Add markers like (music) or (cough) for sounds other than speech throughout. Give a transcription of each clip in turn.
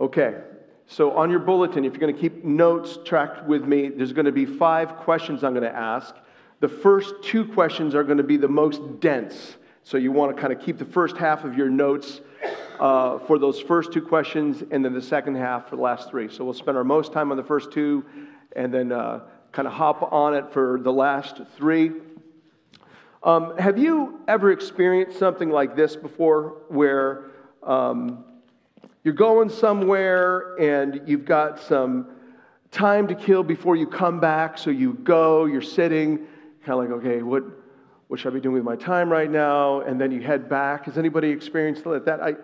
Okay, so on your bulletin, if you're going to keep notes tracked with me, there's going to be five questions I'm going to ask. The first two questions are going to be the most dense. So you want to kind of keep the first half of your notes uh, for those first two questions, and then the second half for the last three. So we'll spend our most time on the first two, and then uh, kind of hop on it for the last three. Um, have you ever experienced something like this before, where um, you're going somewhere and you've got some time to kill before you come back, so you go, you're sitting, kind of like, okay, what, what should I be doing with my time right now? And then you head back. Has anybody experienced that? I,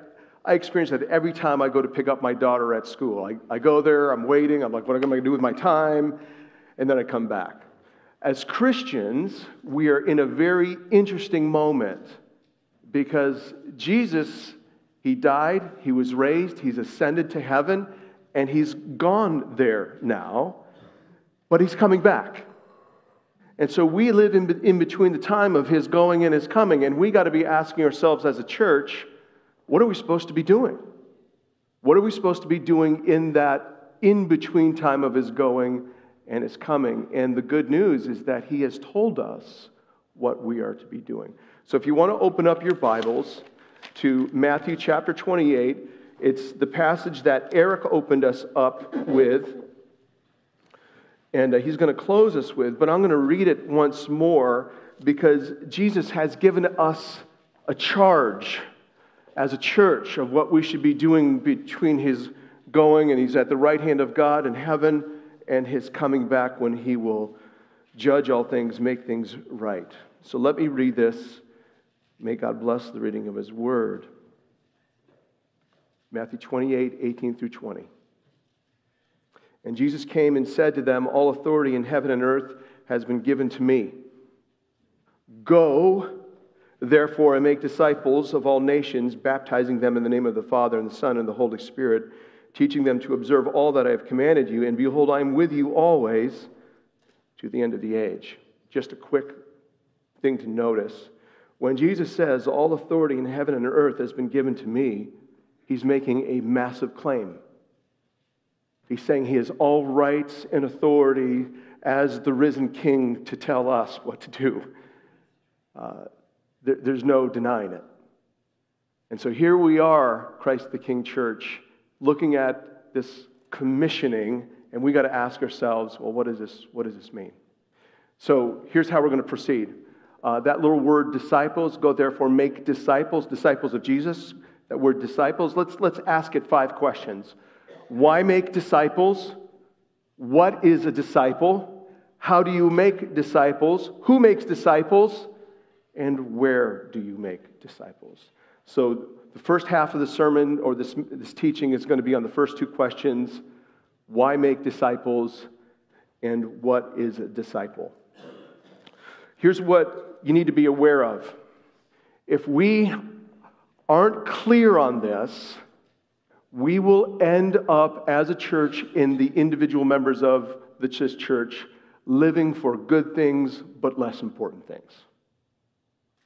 I experience that every time I go to pick up my daughter at school. I, I go there, I'm waiting, I'm like, what am I going to do with my time? And then I come back. As Christians, we are in a very interesting moment because Jesus, He died, He was raised, He's ascended to heaven, and He's gone there now, but He's coming back. And so we live in, in between the time of His going and His coming, and we got to be asking ourselves as a church, what are we supposed to be doing? What are we supposed to be doing in that in between time of his going and his coming? And the good news is that he has told us what we are to be doing. So if you want to open up your Bibles to Matthew chapter 28, it's the passage that Eric opened us up with. And uh, he's going to close us with, but I'm going to read it once more because Jesus has given us a charge as a church of what we should be doing between his going and he's at the right hand of God in heaven and his coming back when he will judge all things, make things right. So let me read this. May God bless the reading of his word. Matthew 28, 18 through 20. And Jesus came and said to them, All authority in heaven and earth has been given to me. Go Therefore, and make disciples of all nations, baptizing them in the name of the Father, and the Son, and the Holy Spirit, teaching them to observe all that I have commanded you. And behold, I am with you always to the end of the age. Just a quick thing to notice. When Jesus says, All authority in heaven and earth has been given to me, he's making a massive claim. He's saying he has all rights and authority as the risen king to tell us what to do. Uh, there, there's no denying it. And so here we are, Christ the King Church, looking at this commissioning, and we got to ask ourselves, well, what, is this, what does this mean? So here's how we're going to proceed. Uh, that little word disciples, go therefore make disciples, disciples of Jesus. That word disciples, let's, let's ask it five questions. Why make disciples? What is a disciple? How do you make disciples? Who makes disciples? and where do you make disciples? So, the first half of the sermon or this, this teaching is going to be on the first two questions why make disciples, and what is a disciple? Here's what you need to be aware of. If we aren't clear on this, we will end up as a church in the individual members of the church living for good things but less important things.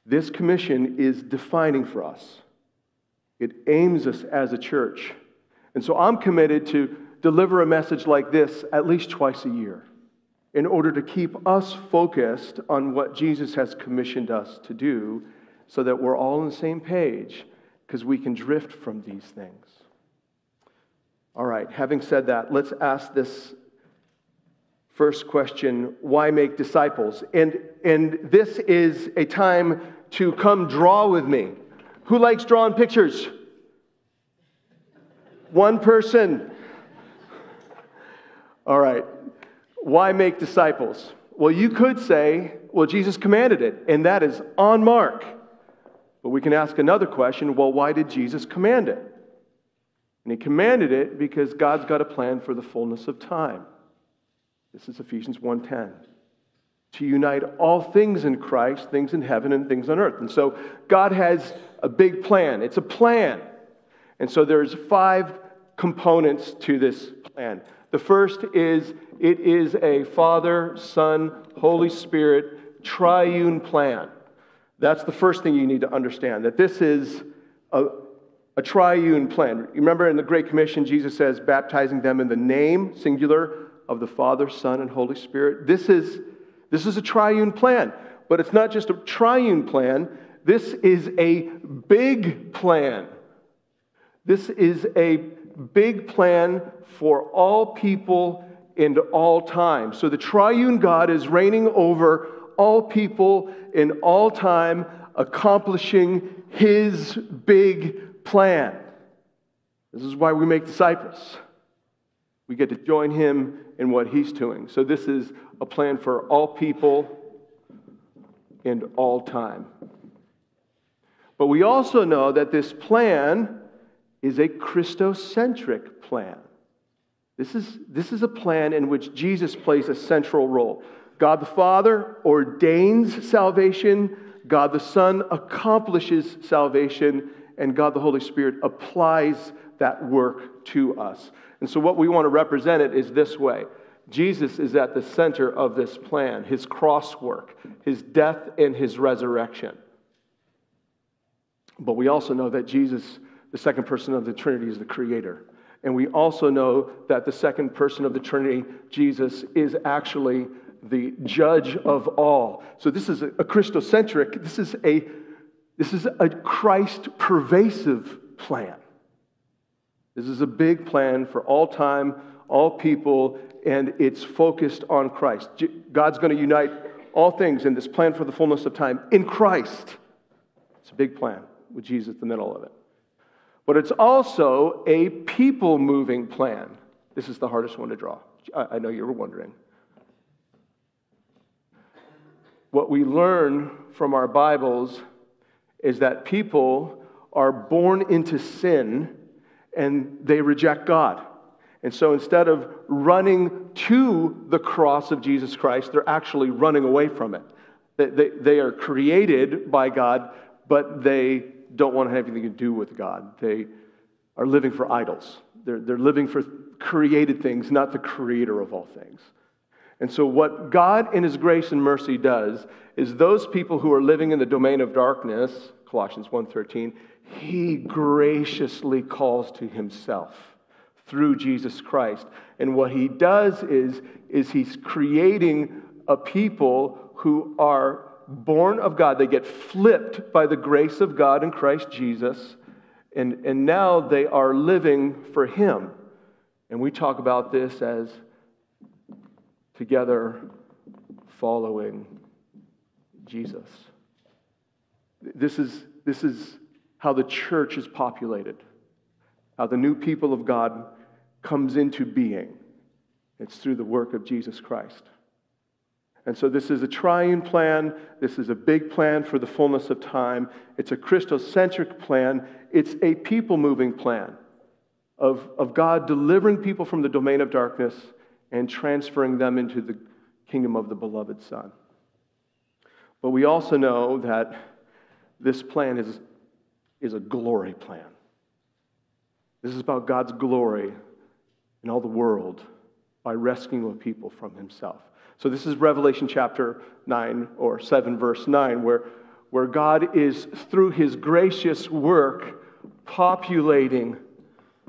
This commission is defining for us. It aims us as a church. And so I'm committed to deliver a message like this at least twice a year in order to keep us focused on what Jesus has commissioned us to do so that we're all on the same page because we can drift from these things. All right, having said that, let's ask this First question why make disciples? And, and this is a time to come draw with me. Who likes drawing pictures? One person. All right. Why make disciples? Well, you could say, well, Jesus commanded it, and that is on mark. But we can ask another question well, why did Jesus command it? And he commanded it because God's got a plan for the fullness of time. This is Ephesians 1:10. To unite all things in Christ, things in heaven and things on earth. And so God has a big plan. It's a plan. And so there's five components to this plan. The first is it is a Father, Son, Holy Spirit triune plan. That's the first thing you need to understand that this is a, a triune plan. Remember in the Great Commission, Jesus says, baptizing them in the name, singular, of the Father, Son, and Holy Spirit. This is, this is a triune plan, but it's not just a triune plan, this is a big plan. This is a big plan for all people and all time. So the triune God is reigning over all people in all time, accomplishing his big plan. This is why we make disciples. We get to join him in what he's doing. So this is a plan for all people and all time. But we also know that this plan is a Christocentric plan. This is, this is a plan in which Jesus plays a central role. God the Father ordains salvation, God the Son accomplishes salvation, and God the Holy Spirit applies that work to us. And so, what we want to represent it is this way Jesus is at the center of this plan, his cross work, his death, and his resurrection. But we also know that Jesus, the second person of the Trinity, is the creator. And we also know that the second person of the Trinity, Jesus, is actually the judge of all. So this is a, Christocentric, this is a, this is a Christ pervasive plan. This is a big plan for all time, all people, and it's focused on Christ. God's going to unite all things in this plan for the fullness of time in Christ. It's a big plan with Jesus in the middle of it. But it's also a people moving plan. This is the hardest one to draw. I know you were wondering. What we learn from our Bibles is that people are born into sin and they reject God. And so instead of running to the cross of Jesus Christ, they're actually running away from it. They, they, they are created by God, but they don't want to have anything to do with God. They are living for idols. They're, they're living for created things, not the creator of all things. And so what God in his grace and mercy does is those people who are living in the domain of darkness, Colossians 1:13, he graciously calls to himself through Jesus Christ. And what he does is, is he's creating a people who are born of God. They get flipped by the grace of God in Christ Jesus. And, and now they are living for him. And we talk about this as together following Jesus. This is, this is how the church is populated, how the new people of God comes into being. It's through the work of Jesus Christ. And so, this is a triune plan. This is a big plan for the fullness of time. It's a Christocentric plan. It's a people moving plan of, of God delivering people from the domain of darkness and transferring them into the kingdom of the beloved Son. But we also know that this plan is is a glory plan. This is about God's glory in all the world by rescuing a people from himself. So, this is Revelation chapter 9 or 7, verse 9, where, where God is, through his gracious work, populating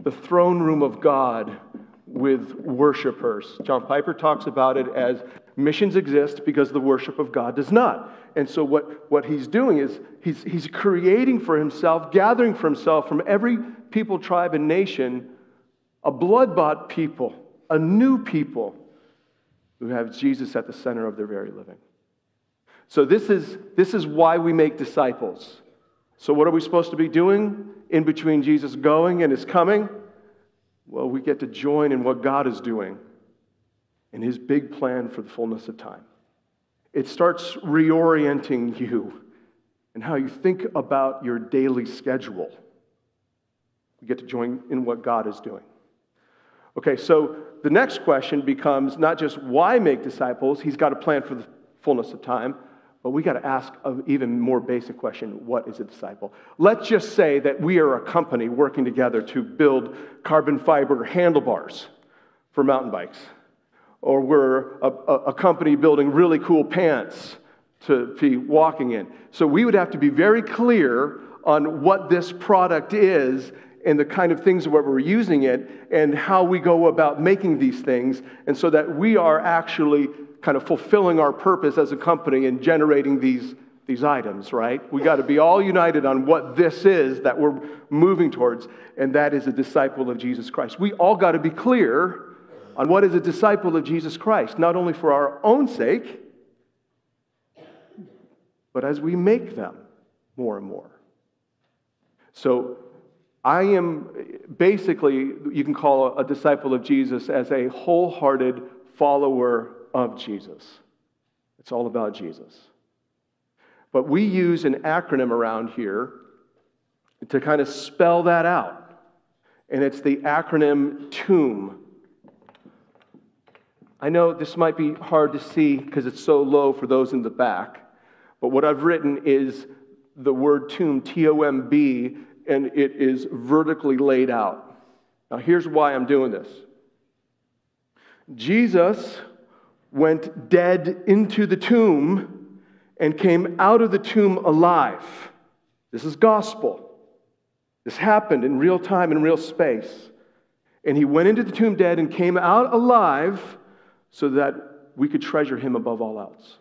the throne room of God with worshipers. John Piper talks about it as missions exist because the worship of God does not. And so, what, what he's doing is he's, he's creating for himself, gathering for himself from every people, tribe, and nation, a blood bought people, a new people who have Jesus at the center of their very living. So, this is, this is why we make disciples. So, what are we supposed to be doing in between Jesus going and his coming? Well, we get to join in what God is doing in his big plan for the fullness of time. It starts reorienting you and how you think about your daily schedule. We get to join in what God is doing. Okay, so the next question becomes not just why make disciples, he's got a plan for the fullness of time, but we got to ask an even more basic question what is a disciple? Let's just say that we are a company working together to build carbon fiber handlebars for mountain bikes or we're a, a, company building really cool pants to be walking in. So we would have to be very clear on what this product is and the kind of things where we're using it and how we go about making these things, and so that we are actually kind of fulfilling our purpose as a company and generating these, these items, right? We got to be all united on what this is that we're moving towards, and that is a disciple of Jesus Christ. We all got to be clear on what is a disciple of Jesus Christ, not only for our own sake, but as we make them more and more. So, I am basically, you can call a disciple of Jesus as a wholehearted follower of Jesus. It's all about Jesus. But we use an acronym around here to kind of spell that out. And it's the acronym TOMB. I know this might be hard to see because it's so low for those in the back, but what I've written is the word tomb, T O M B, and it is vertically laid out. Now, here's why I'm doing this Jesus went dead into the tomb and came out of the tomb alive. This is gospel. This happened in real time, in real space. And he went into the tomb dead and came out alive so that we could treasure him above all else.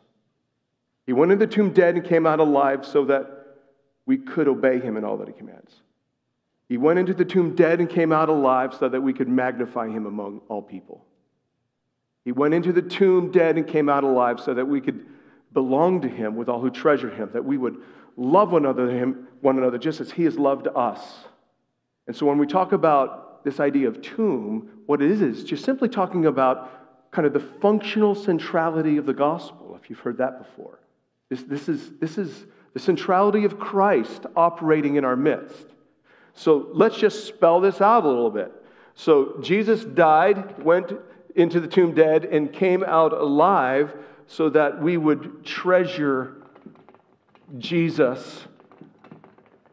He went into the tomb dead and came out alive so that we could obey him in all that he commands. He went into the tomb dead and came out alive so that we could magnify him among all people. He went into the tomb dead and came out alive so that we could belong to him with all who treasure him, that we would love one another, him, one another just as he has loved us. And so when we talk about this idea of tomb, what it is is just simply talking about kind of the functional centrality of the gospel, if you've heard that before. This, this, is, this is the centrality of Christ operating in our midst. So let's just spell this out a little bit. So Jesus died, went into the tomb dead and came out alive so that we would treasure Jesus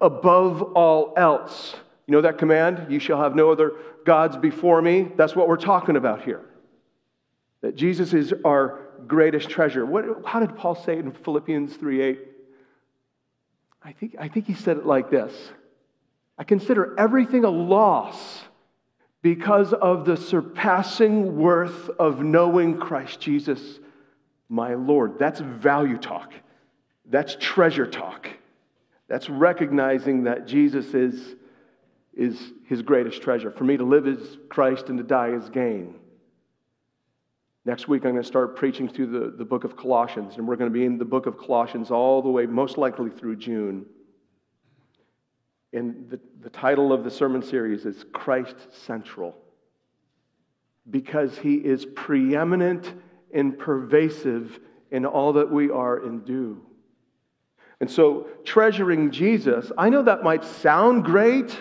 above all else. You know that command? You shall have no other gods before me. That's what we're talking about here. That Jesus is our greatest treasure. What, how did Paul say it in Philippians 3 8? I think, I think he said it like this I consider everything a loss because of the surpassing worth of knowing Christ Jesus, my Lord. That's value talk. That's treasure talk. That's recognizing that Jesus is, is his greatest treasure. For me to live is Christ and to die is gain. Next week, I'm going to start preaching through the, the book of Colossians, and we're going to be in the book of Colossians all the way, most likely through June. And the, the title of the sermon series is Christ Central because he is preeminent and pervasive in all that we are and do. And so, treasuring Jesus, I know that might sound great,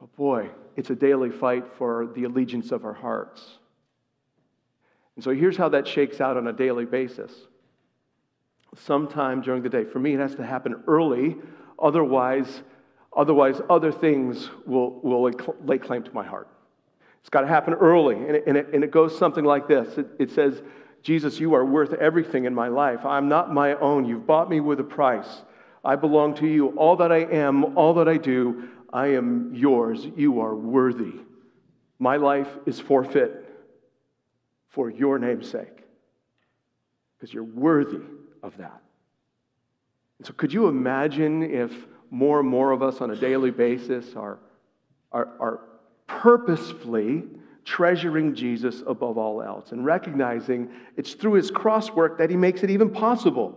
but boy, it's a daily fight for the allegiance of our hearts. And so, here's how that shakes out on a daily basis. Sometime during the day, for me, it has to happen early Otherwise, otherwise other things will, will lay claim to my heart. It's got to happen early. And it, and it, and it goes something like this it, it says, Jesus, you are worth everything in my life. I'm not my own. You've bought me with a price. I belong to you. All that I am, all that I do, I am yours. You are worthy. My life is forfeit for your name's sake because you're worthy of that. So, could you imagine if more and more of us on a daily basis are, are, are purposefully treasuring Jesus above all else and recognizing it's through his cross work that he makes it even possible?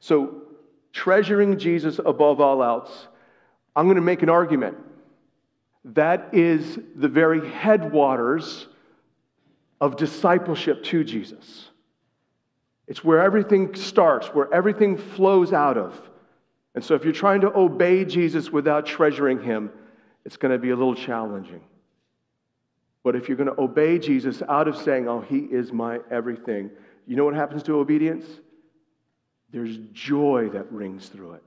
So, treasuring Jesus above all else, I'm going to make an argument. That is the very headwaters of discipleship to Jesus. It's where everything starts, where everything flows out of. And so if you're trying to obey Jesus without treasuring him, it's going to be a little challenging. But if you're going to obey Jesus out of saying, oh, he is my everything, you know what happens to obedience? There's joy that rings through it.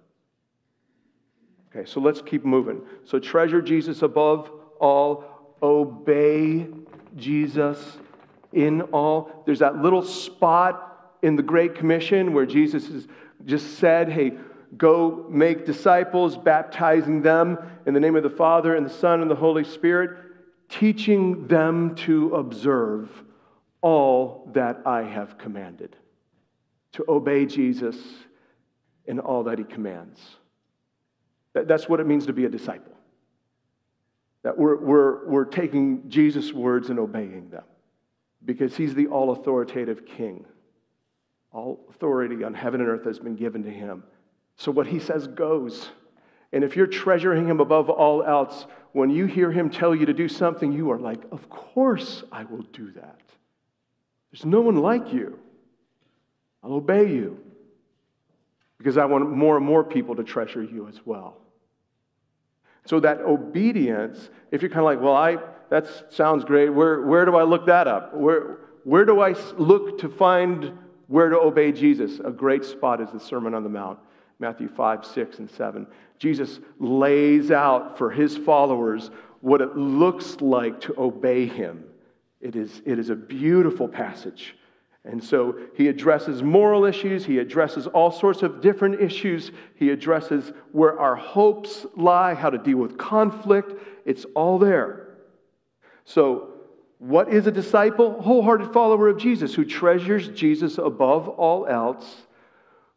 Okay, so let's keep moving. So treasure Jesus above all, obey Jesus in all. There's that little spot in the Great Commission where Jesus has just said, hey, Go make disciples, baptizing them in the name of the Father and the Son and the Holy Spirit, teaching them to observe all that I have commanded, to obey Jesus in all that he commands. That's what it means to be a disciple. That we're, we're, we're taking Jesus' words and obeying them because he's the all authoritative king. All authority on heaven and earth has been given to him. So what he says goes. And if you're treasuring him above all else, when you hear him tell you to do something, you are like, Of course I will do that. There's no one like you. I'll obey you because I want more and more people to treasure you as well. So that obedience, if you're kind of like, well, I that sounds great. Where, where do I look that up? Where, where do I look to find where to obey Jesus? A great spot is the Sermon on the Mount, Matthew 5, 6, and 7. Jesus lays out for his followers what it looks like to obey him. It is, it is a beautiful passage. And so he addresses moral issues, he addresses all sorts of different issues, he addresses where our hopes lie, how to deal with conflict. It's all there. So, what is a disciple? Wholehearted follower of Jesus who treasures Jesus above all else,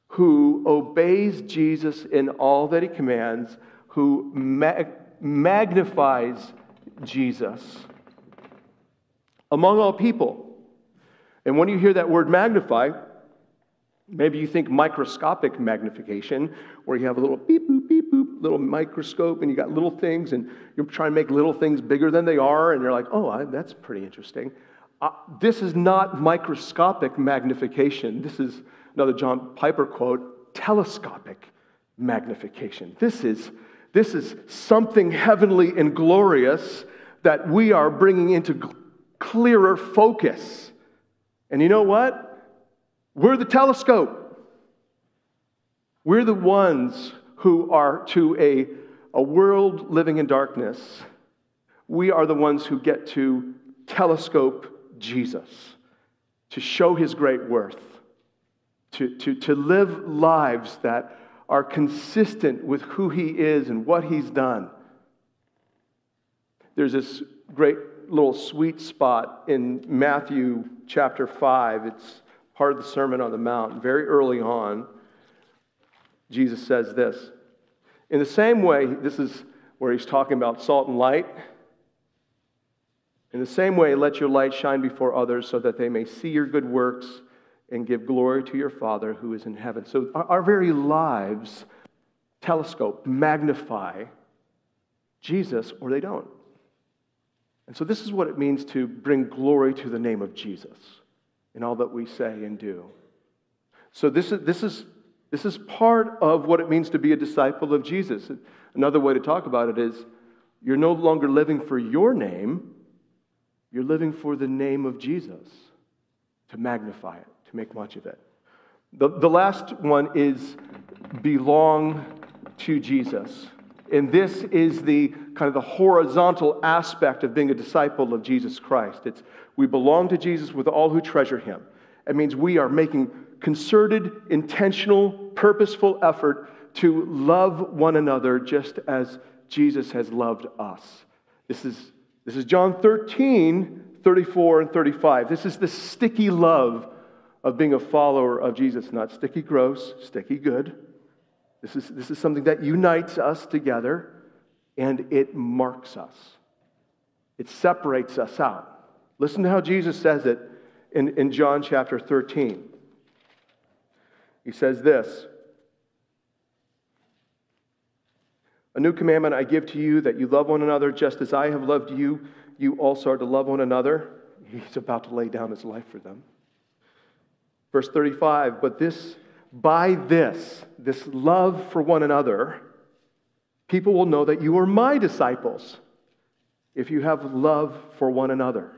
who obeys Jesus in all that he commands, who mag- magnifies Jesus among all people. And when you hear that word magnify, maybe you think microscopic magnification, where you have a little beep, boop, beep, boop, little microscope, and you got little things, and you're trying to make little things bigger than they are, and you're like, oh, I, that's pretty interesting. Uh, this is not microscopic magnification. This is another John Piper quote telescopic magnification. This is, this is something heavenly and glorious that we are bringing into clearer focus. And you know what? We're the telescope. We're the ones who are to a, a world living in darkness. We are the ones who get to telescope Jesus, to show his great worth, to, to, to live lives that are consistent with who he is and what he's done. There's this great little sweet spot in Matthew chapter 5. It's part of the Sermon on the Mount. Very early on, Jesus says this. In the same way, this is where he's talking about salt and light. In the same way, let your light shine before others so that they may see your good works and give glory to your Father who is in heaven. So our, our very lives telescope, magnify Jesus, or they don't. And so, this is what it means to bring glory to the name of Jesus in all that we say and do. So, this is, this is, this is part of what it means to be a disciple of Jesus. Another way to talk about it is you're no longer living for your name, you're living for the name of Jesus, to magnify it, to make much of it. The, the last one is belong to Jesus. And this is the kind of the horizontal aspect of being a disciple of Jesus Christ. It's we belong to Jesus with all who treasure him. It means we are making concerted, intentional, purposeful effort to love one another just as Jesus has loved us. This is, this is John 13, 34 and 35. This is the sticky love of being a follower of Jesus. Not sticky gross, sticky good. This is, this is something that unites us together and it marks us, it separates us out. Listen to how Jesus says it in, in John chapter 13. He says this A new commandment I give to you that you love one another just as I have loved you. You also are to love one another. He's about to lay down his life for them. Verse 35 But this by this, this love for one another, people will know that you are my disciples if you have love for one another.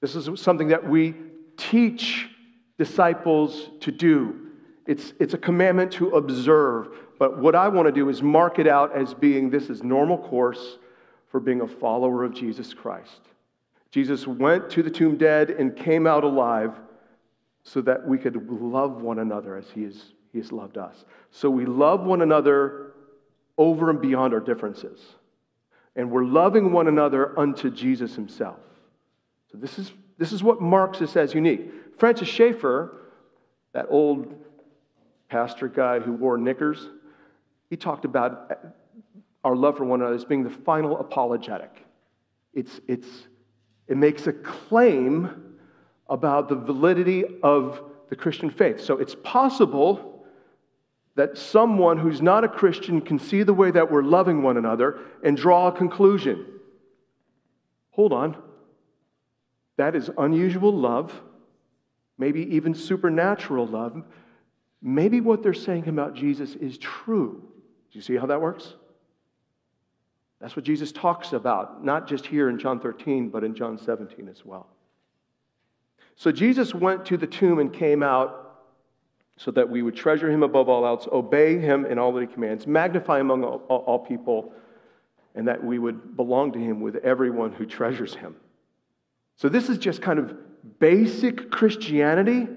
This is something that we teach disciples to do. It's, it's a commandment to observe, but what I want to do is mark it out as being this is normal course for being a follower of Jesus Christ. Jesus went to the tomb dead and came out alive so that we could love one another as he, he has loved us. So we love one another over and beyond our differences. And we're loving one another unto Jesus himself. So this is, this is what marks us as unique. Francis Schaeffer, that old pastor guy who wore knickers, he talked about our love for one another as being the final apologetic. It's, it's, it makes a claim about the validity of the Christian faith. So it's possible that someone who's not a Christian can see the way that we're loving one another and draw a conclusion. Hold on. That is unusual love, maybe even supernatural love. Maybe what they're saying about Jesus is true. Do you see how that works? That's what Jesus talks about, not just here in John 13, but in John 17 as well. So Jesus went to the tomb and came out so that we would treasure him above all else, obey him in all that he commands, magnify among all, all, all people, and that we would belong to him with everyone who treasures him. So, this is just kind of basic Christianity.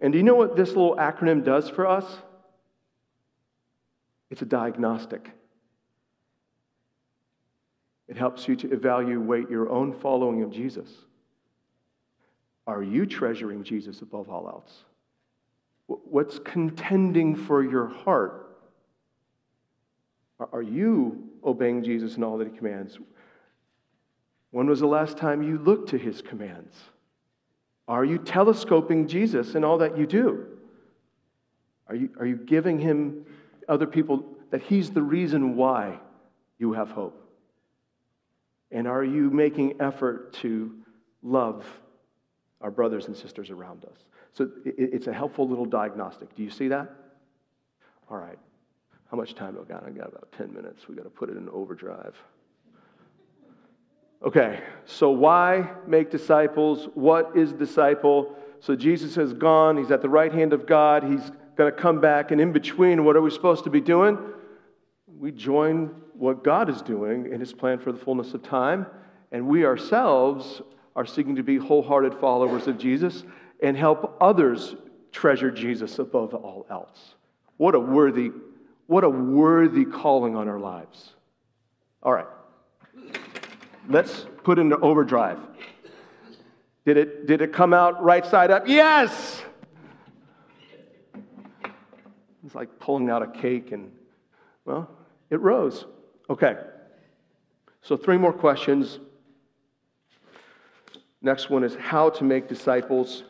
And do you know what this little acronym does for us? It's a diagnostic. It helps you to evaluate your own following of Jesus. Are you treasuring Jesus above all else? What's contending for your heart? Are you obeying Jesus in all that he commands? When was the last time you looked to his commands? Are you telescoping Jesus in all that you do? Are you, are you giving him, other people, that he's the reason why you have hope? And are you making effort to love our brothers and sisters around us? So it's a helpful little diagnostic. Do you see that? All right. How much time do I got? I got about 10 minutes. We got to put it in overdrive. Okay, so why make disciples? What is disciple? So Jesus has gone. He's at the right hand of God. He's going to come back. And in between, what are we supposed to be doing? We join what God is doing in his plan for the fullness of time. And we ourselves are seeking to be wholehearted followers of Jesus and help others treasure Jesus above all else. What a worthy, what a worthy calling on our lives. All right. Let's put into overdrive. Did it, did it come out right side up? Yes! It's like pulling out a cake and, well, it rose. Okay. So, three more questions. Next one is how to make disciples.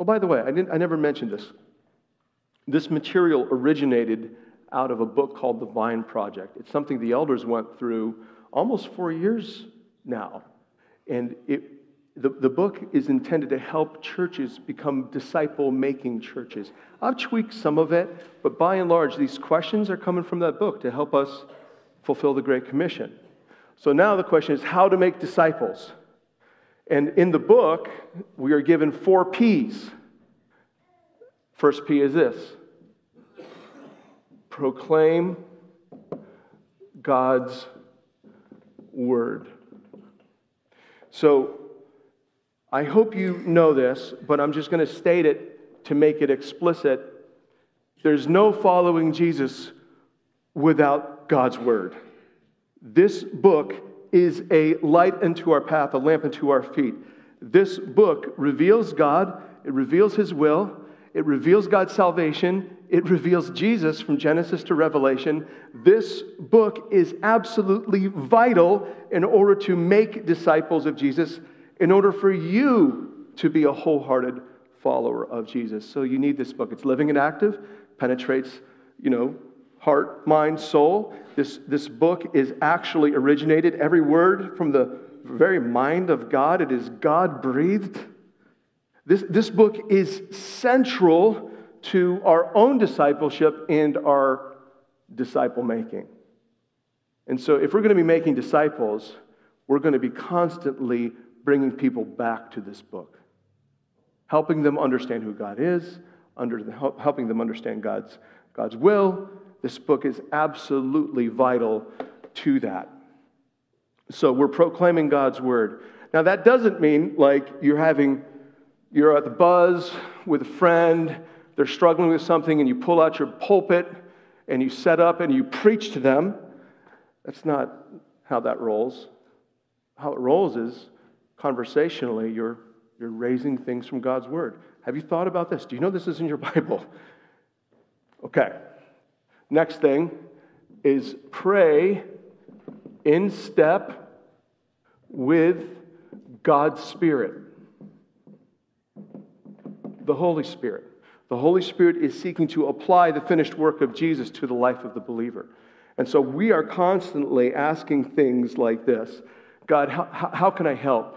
Oh, by the way, I, didn't, I never mentioned this. This material originated out of a book called The Vine Project. It's something the elders went through almost four years now. And it, the, the book is intended to help churches become disciple making churches. I've tweaked some of it, but by and large, these questions are coming from that book to help us fulfill the Great Commission. So now the question is how to make disciples. And in the book, we are given four P's. First P is this proclaim God's word. So I hope you know this, but I'm just going to state it to make it explicit. There's no following Jesus without God's word. This book is a light unto our path, a lamp unto our feet. This book reveals God, it reveals His will, it reveals God's salvation, it reveals Jesus from Genesis to Revelation. This book is absolutely vital in order to make disciples of Jesus, in order for you to be a wholehearted follower of Jesus. So you need this book. It's living and active, penetrates, you know, heart, mind, soul. This, this book is actually originated, every word from the very mind of God, it is God breathed. This, this book is central to our own discipleship and our disciple making. And so, if we're going to be making disciples, we're going to be constantly bringing people back to this book, helping them understand who God is, under the, helping them understand God's, God's will, this book is absolutely vital to that. So we're proclaiming God's word. Now, that doesn't mean like you're having, you're at the buzz with a friend, they're struggling with something and you pull out your pulpit and you set up and you preach to them. That's not how that rolls. How it rolls is conversationally, you're, you're raising things from God's word. Have you thought about this? Do you know this is in your (laughs) Bible? Okay. Next thing is pray in step with God's Spirit, the Holy Spirit. The Holy Spirit is seeking to apply the finished work of Jesus to the life of the believer. And so we are constantly asking things like this God, how, how can I help?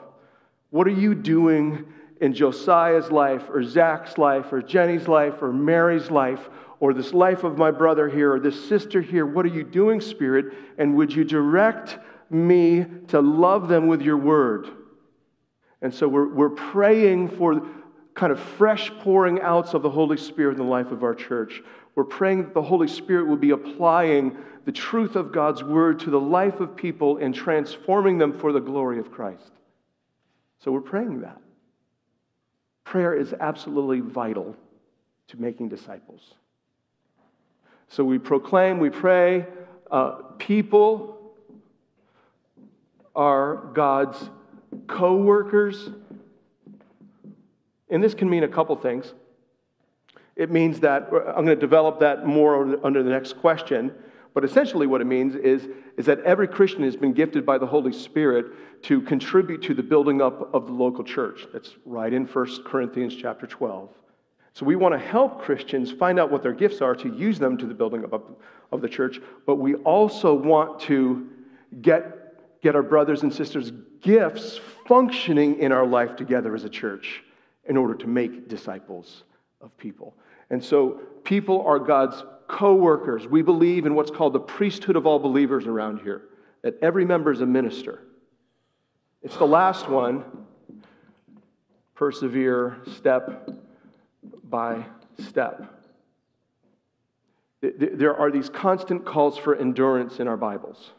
What are you doing in Josiah's life, or Zach's life, or Jenny's life, or Mary's life, or this life of my brother here, or this sister here? What are you doing, Spirit? And would you direct me to love them with your word? And so we're, we're praying for kind of fresh pouring outs of the Holy Spirit in the life of our church. We're praying that the Holy Spirit will be applying the truth of God's word to the life of people and transforming them for the glory of Christ. So we're praying that. Prayer is absolutely vital to making disciples. So we proclaim, we pray. Uh, people are God's co workers and this can mean a couple things. It means that I'm going to develop that more under the next question. But essentially, what it means is, is that every Christian has been gifted by the Holy Spirit to contribute to the building up of the local church. That's right in 1 Corinthians chapter 12. So we want to help Christians find out what their gifts are to use them to the building up of the church. But we also want to get, get our brothers and sisters' gifts functioning in our life together as a church in order to make disciples of people. And so people are God's co workers. We believe in what's called the priesthood of all believers around here, that every member is a minister. It's the last one persevere step by step. There are these constant calls for endurance in our Bibles.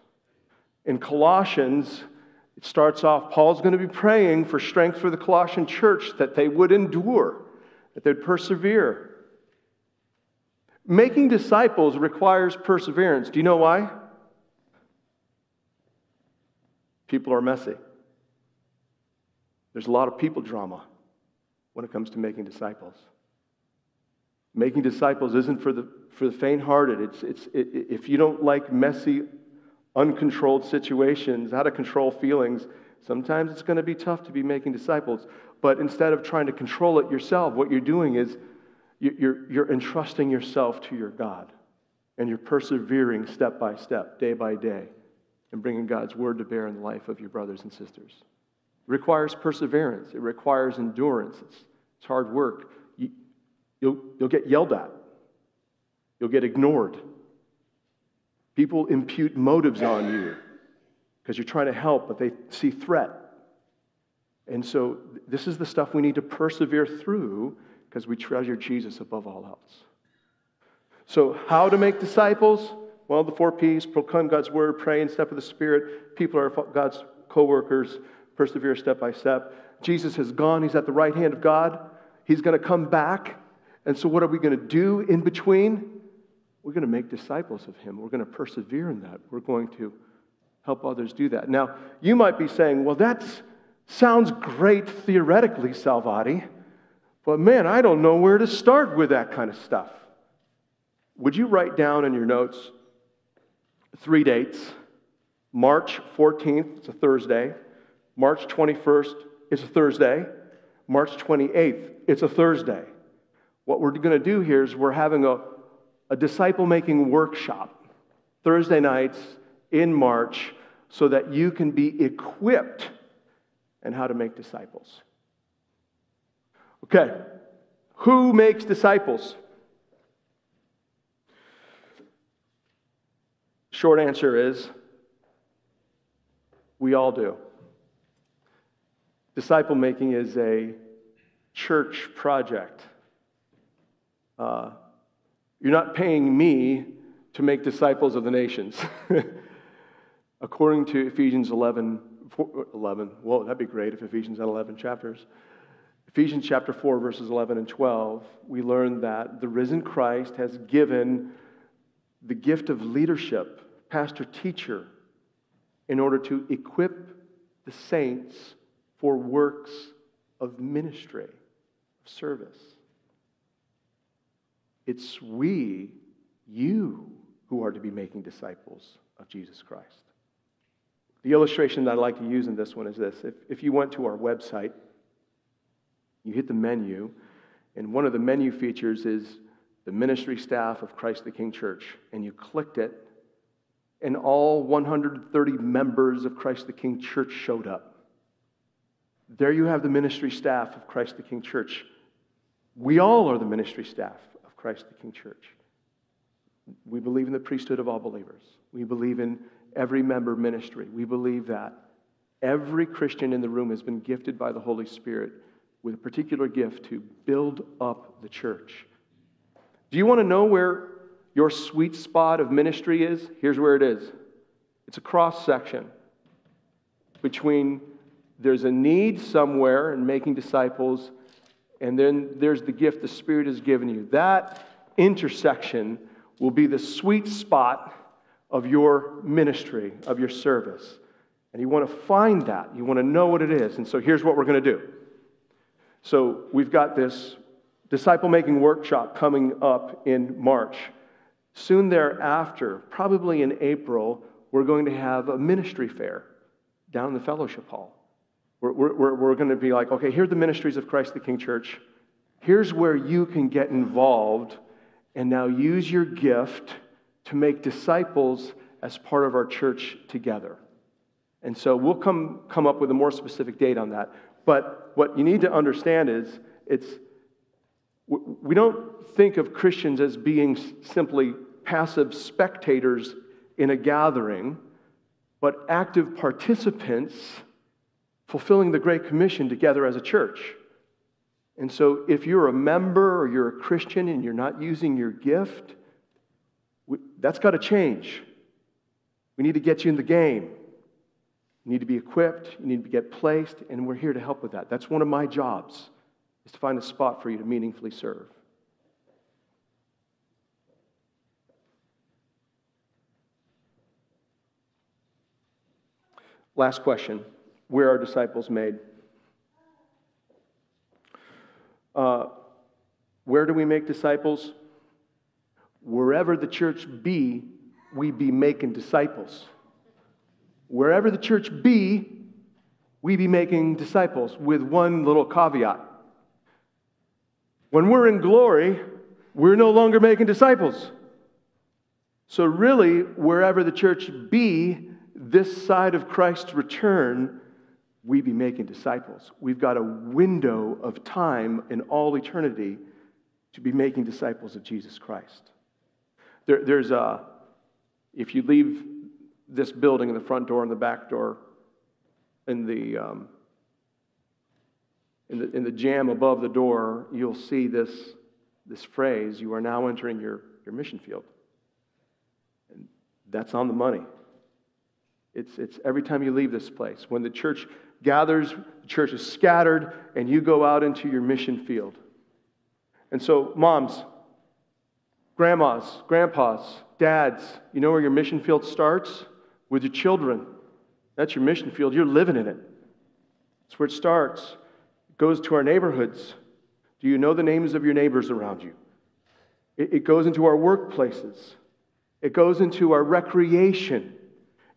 In Colossians, it starts off, Paul's going to be praying for strength for the Colossian church that they would endure, that they'd persevere. Making disciples requires perseverance. Do you know why? People are messy. There's a lot of people drama when it comes to making disciples. Making disciples isn't for the, for the faint hearted. It's, it's, it, if you don't like messy, uncontrolled situations, how to control feelings, sometimes it's going to be tough to be making disciples. But instead of trying to control it yourself, what you're doing is you're, you're entrusting yourself to your God. And you're persevering step by step, day by day, and bringing God's word to bear in the life of your brothers and sisters. It requires perseverance, it requires endurance. It's, it's hard work. You, you'll, you'll get yelled at, you'll get ignored. People impute motives on you because you're trying to help, but they see threat. And so, this is the stuff we need to persevere through because we treasure Jesus above all else. So, how to make disciples? Well, the four P's proclaim God's word, pray in step of the Spirit. People are God's co workers, persevere step by step. Jesus has gone, He's at the right hand of God. He's going to come back. And so, what are we going to do in between? We're going to make disciples of him. We're going to persevere in that. We're going to help others do that. Now, you might be saying, well, that sounds great theoretically, Salvati, but man, I don't know where to start with that kind of stuff. Would you write down in your notes three dates? March 14th, it's a Thursday. March 21st, it's a Thursday. March 28th, it's a Thursday. What we're going to do here is we're having a a disciple making workshop Thursday nights in March so that you can be equipped in how to make disciples. Okay, who makes disciples? Short answer is we all do. Disciple making is a church project. Uh, you're not paying me to make disciples of the nations. (laughs) According to Ephesians 11, 11, whoa, that'd be great if Ephesians had 11 chapters. Ephesians chapter 4, verses 11 and 12, we learn that the risen Christ has given the gift of leadership, pastor teacher, in order to equip the saints for works of ministry, of service. It's we, you, who are to be making disciples of Jesus Christ. The illustration that I like to use in this one is this if, if you went to our website, you hit the menu, and one of the menu features is the ministry staff of Christ the King Church. And you clicked it, and all 130 members of Christ the King Church showed up. There you have the ministry staff of Christ the King Church. We all are the ministry staff Christ the King Church. We believe in the priesthood of all believers. We believe in every member ministry. We believe that every Christian in the room has been gifted by the Holy Spirit with a particular gift to build up the church. Do you want to know where your sweet spot of ministry is? Here's where it is it's a cross section between there's a need somewhere in making disciples, and then there's the gift the Spirit has given you. That intersection will be the sweet spot of your ministry, of your service. And you want to find that. You want to know what it is. And so here's what we're going to do. So we've got this disciple making workshop coming up in March. Soon thereafter, probably in April, we're going to have a ministry fair down in the fellowship hall. We're, we're, we're going to be like, okay, here are the ministries of Christ the King Church. Here's where you can get involved and now use your gift to make disciples as part of our church together. And so we'll come, come up with a more specific date on that. But what you need to understand is it's, we don't think of Christians as being simply passive spectators in a gathering, but active participants fulfilling the Great Commission together as a church. And so, if you're a member or you're a Christian and you're not using your gift, that's got to change. We need to get you in the game. You need to be equipped, you need to get placed, and we're here to help with that. That's one of my jobs, is to find a spot for you to meaningfully serve. Last question Where are disciples made? Uh, where do we make disciples? Wherever the church be, we be making disciples wherever the church be, we be making disciples with one little caveat. When we're in glory, we're no longer making disciples. So, really, wherever the church be, this side of Christ's return, we be making disciples. We've got a window of time in all eternity to be making disciples of Jesus Christ. There, there's a, if you leave this building in the front door and the back door in the, um, in the, in the jamb above the door, you'll see this, this phrase, you are now entering your, your mission field. And that's on the money. It's, it's every time you leave this place. When the church gathers, the church is scattered, and you go out into your mission field. And so, moms, grandmas, grandpas, dads, you know where your mission field starts? with your children. That's your mission field. You're living in it. That's where it starts. It goes to our neighborhoods. Do you know the names of your neighbors around you? It, it goes into our workplaces. It goes into our recreation.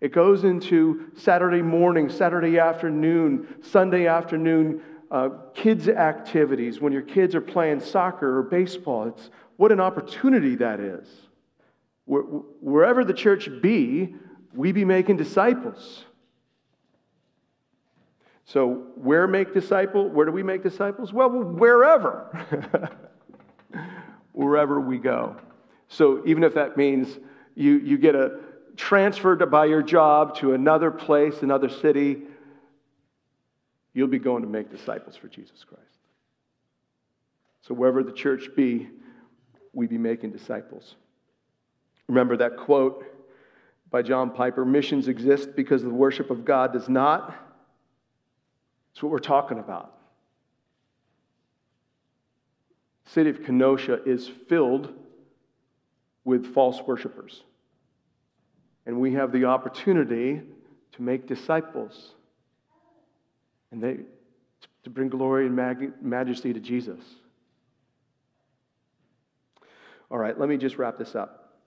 It goes into Saturday morning, Saturday afternoon, Sunday afternoon, uh, kids' activities when your kids are playing soccer or baseball. It's what an opportunity that is. Wherever the church be, we be making disciples. So, where make disciple? Where do we make disciples? Well, wherever. (laughs) wherever we go. So, even if that means you, you get a transfer to, by your job to another place, another city, you'll be going to make disciples for Jesus Christ. So, wherever the church be, we be making disciples. Remember that quote by John Piper missions exist because the worship of God does not. That's what we're talking about. The city of Kenosha is filled with false worshipers. And we have the opportunity to make disciples and they, to bring glory and mag- majesty to Jesus. All right, let me just wrap this up.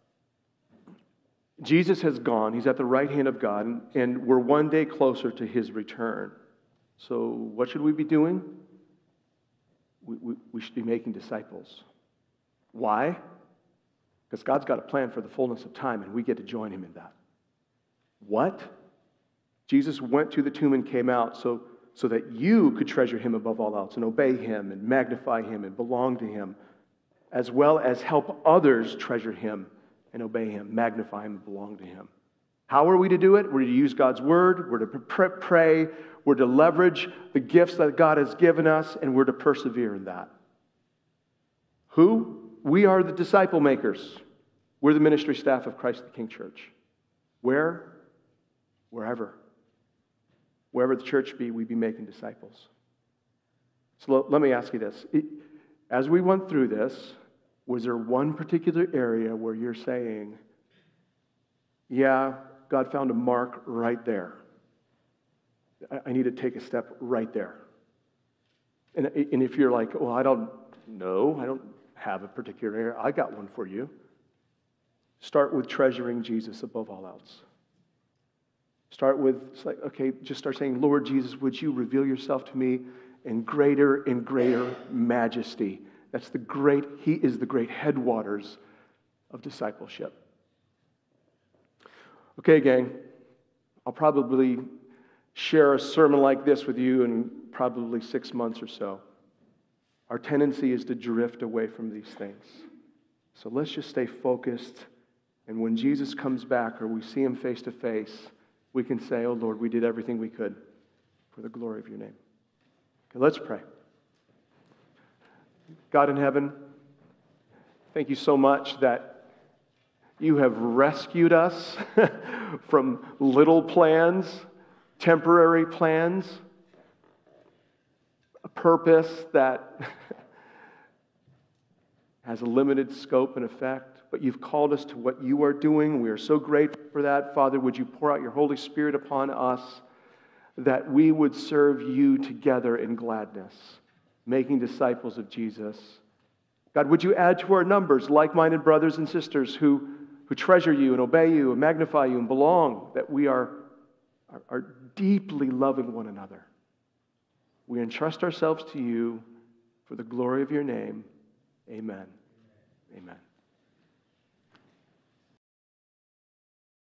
Jesus has gone, he's at the right hand of God, and, we're one day closer to his return. So, what should we be doing? We, we, we should be making disciples. Why? Because God's got a plan for the fullness of time, and we get to join him in that. What? Jesus went to the tomb and came out so, so that you could treasure him above all else and obey him and magnify him and belong to him, as well as help others treasure him and obey Him, magnify Him, and belong to Him. How are we to do it? We're to use God's word, we're to pray, we're to leverage the gifts that God has given us, and we're to persevere in that. Who? We are the disciple makers. We're the ministry staff of Christ the King Church. Where? Wherever. Wherever the church be, we be making disciples. So let me ask you this. As we went through this, was there one particular area where you're saying, yeah, God found a mark right there? I need to take a step right there. And, and if you're like, well, I don't know, I don't have a particular area, I got one for you. Start with treasuring Jesus above all else. Start with, it's like, okay, just start saying, Lord Jesus, would you reveal yourself to me in greater and greater majesty? That's the great, he is the great headwaters of discipleship. Okay, gang, I'll probably share a sermon like this with you in probably six months or so. Our tendency is to drift away from these things. So let's just stay focused. And when Jesus comes back or we see him face to face, we can say, Oh Lord, we did everything we could for the glory of your name. Okay, let's pray. God in heaven, thank you so much that you have rescued us (laughs) from little plans, temporary plans, purpose that (laughs) has a limited scope and effect, but you've called us to what you are doing. We are so grateful for that. Father, would you pour out your Holy Spirit upon us that we would serve you together in gladness? making disciples of Jesus. God, would you add to our numbers like minded brothers and sisters who, who treasure you and obey you and magnify you and belong, that we are, are, are deeply loving one another. We entrust ourselves to you for the glory of your name. Amen. Amen.